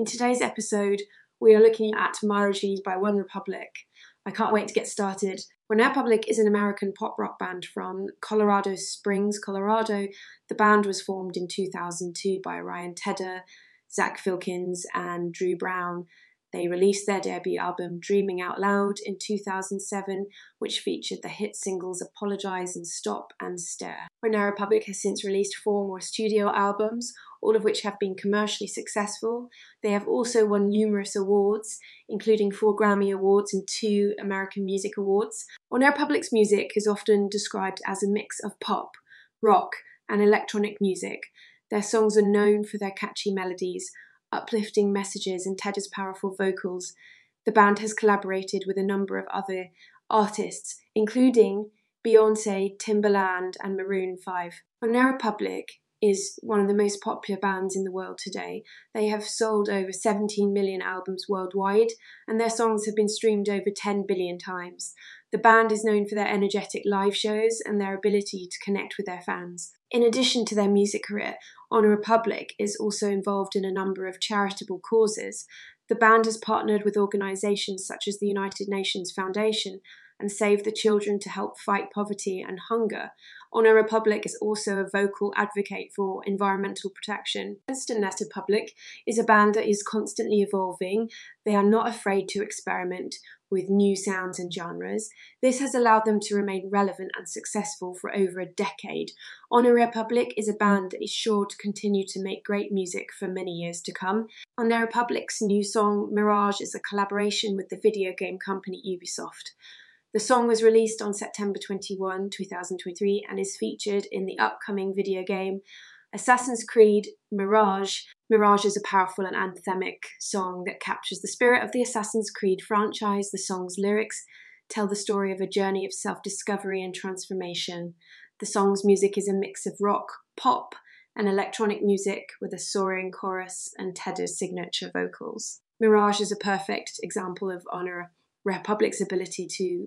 In today's episode, we are looking at Mirage by One Republic. I can't wait to get started. One Republic is an American pop rock band from Colorado Springs, Colorado. The band was formed in 2002 by Ryan Tedder, Zach Filkins, and Drew Brown. They released their debut album Dreaming Out Loud in 2007, which featured the hit singles Apologize and Stop and Stare. One Republic has since released four more studio albums, all of which have been commercially successful. They have also won numerous awards, including four Grammy Awards and two American Music Awards. One Republic's music is often described as a mix of pop, rock, and electronic music. Their songs are known for their catchy melodies, uplifting messages, and Tedder's powerful vocals. The band has collaborated with a number of other artists, including Beyonce, Timbaland, and Maroon 5. One Republic is one of the most popular bands in the world today. They have sold over 17 million albums worldwide, and their songs have been streamed over 10 billion times. The band is known for their energetic live shows and their ability to connect with their fans. In addition to their music career, One Republic is also involved in a number of charitable causes. The band has partnered with organisations such as the United Nations Foundation and Save the Children to help fight poverty and hunger. One Republic is also a vocal advocate for environmental protection. Winston Net Republic is a band that is constantly evolving. They are not afraid to experiment with new sounds and genres. This has allowed them to remain relevant and successful for over a decade. One Republic is a band that is sure to continue to make great music for many years to come. One Republic's new song Mirage is a collaboration with the video game company Ubisoft. The song was released on September 21, 2023, and is featured in the upcoming video game Assassin's Creed Mirage. Mirage is a powerful and anthemic song that captures the spirit of the Assassin's Creed franchise. The song's lyrics tell the story of a journey of self discovery and transformation. The song's music is a mix of rock, pop, and electronic music with a soaring chorus and Tedder's signature vocals. Mirage is a perfect example of One Republic's ability to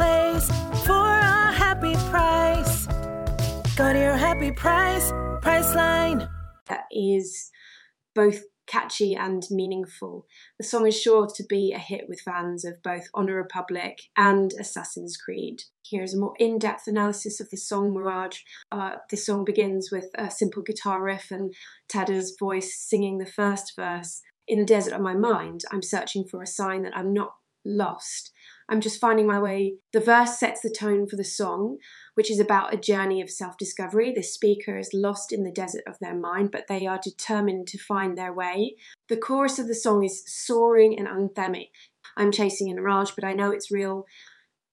Go to your happy price, Priceline. that is both catchy and meaningful. The song is sure to be a hit with fans of both One Republic and Assassin's Creed. Here's a more in depth analysis of the song Mirage. Uh, song begins with a simple guitar riff and Tedder's voice singing the first verse. In the desert of my mind, I'm searching for a sign that I'm not lost. I'm just finding my way. The verse sets the tone for the song, which is about a journey of self discovery. The speaker is lost in the desert of their mind, but they are determined to find their way. The chorus of the song is soaring and anthemic. I'm chasing a mirage, but I know it's real.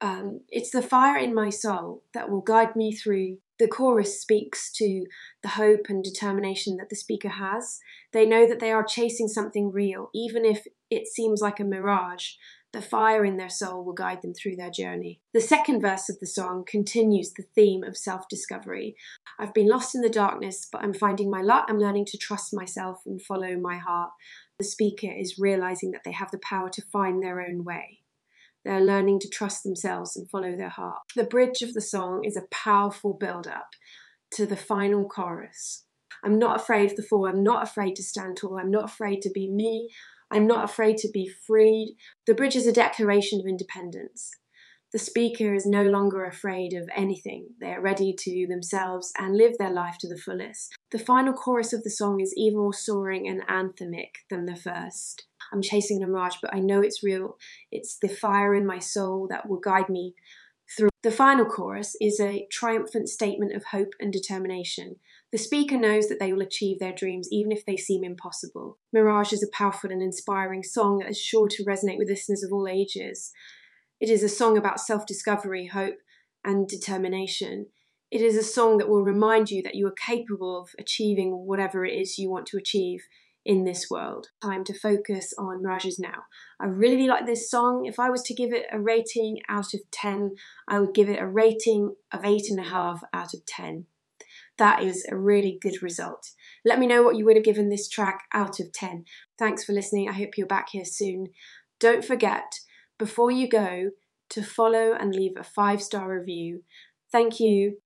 Um, it's the fire in my soul that will guide me through. The chorus speaks to the hope and determination that the speaker has. They know that they are chasing something real, even if it seems like a mirage. The fire in their soul will guide them through their journey. The second verse of the song continues the theme of self discovery. I've been lost in the darkness, but I'm finding my light. I'm learning to trust myself and follow my heart. The speaker is realizing that they have the power to find their own way. They're learning to trust themselves and follow their heart. The bridge of the song is a powerful build up to the final chorus. I'm not afraid of the fall. I'm not afraid to stand tall. I'm not afraid to be me. I'm not afraid to be freed. The bridge is a declaration of independence. The speaker is no longer afraid of anything. They are ready to themselves and live their life to the fullest. The final chorus of the song is even more soaring and anthemic than the first. I'm chasing a mirage, but I know it's real. It's the fire in my soul that will guide me through. The final chorus is a triumphant statement of hope and determination. The speaker knows that they will achieve their dreams even if they seem impossible. Mirage is a powerful and inspiring song that is sure to resonate with listeners of all ages. It is a song about self discovery, hope, and determination. It is a song that will remind you that you are capable of achieving whatever it is you want to achieve in this world. Time to focus on Mirages now. I really like this song. If I was to give it a rating out of 10, I would give it a rating of 8.5 out of 10. That is a really good result. Let me know what you would have given this track out of 10. Thanks for listening. I hope you're back here soon. Don't forget, before you go, to follow and leave a five star review. Thank you.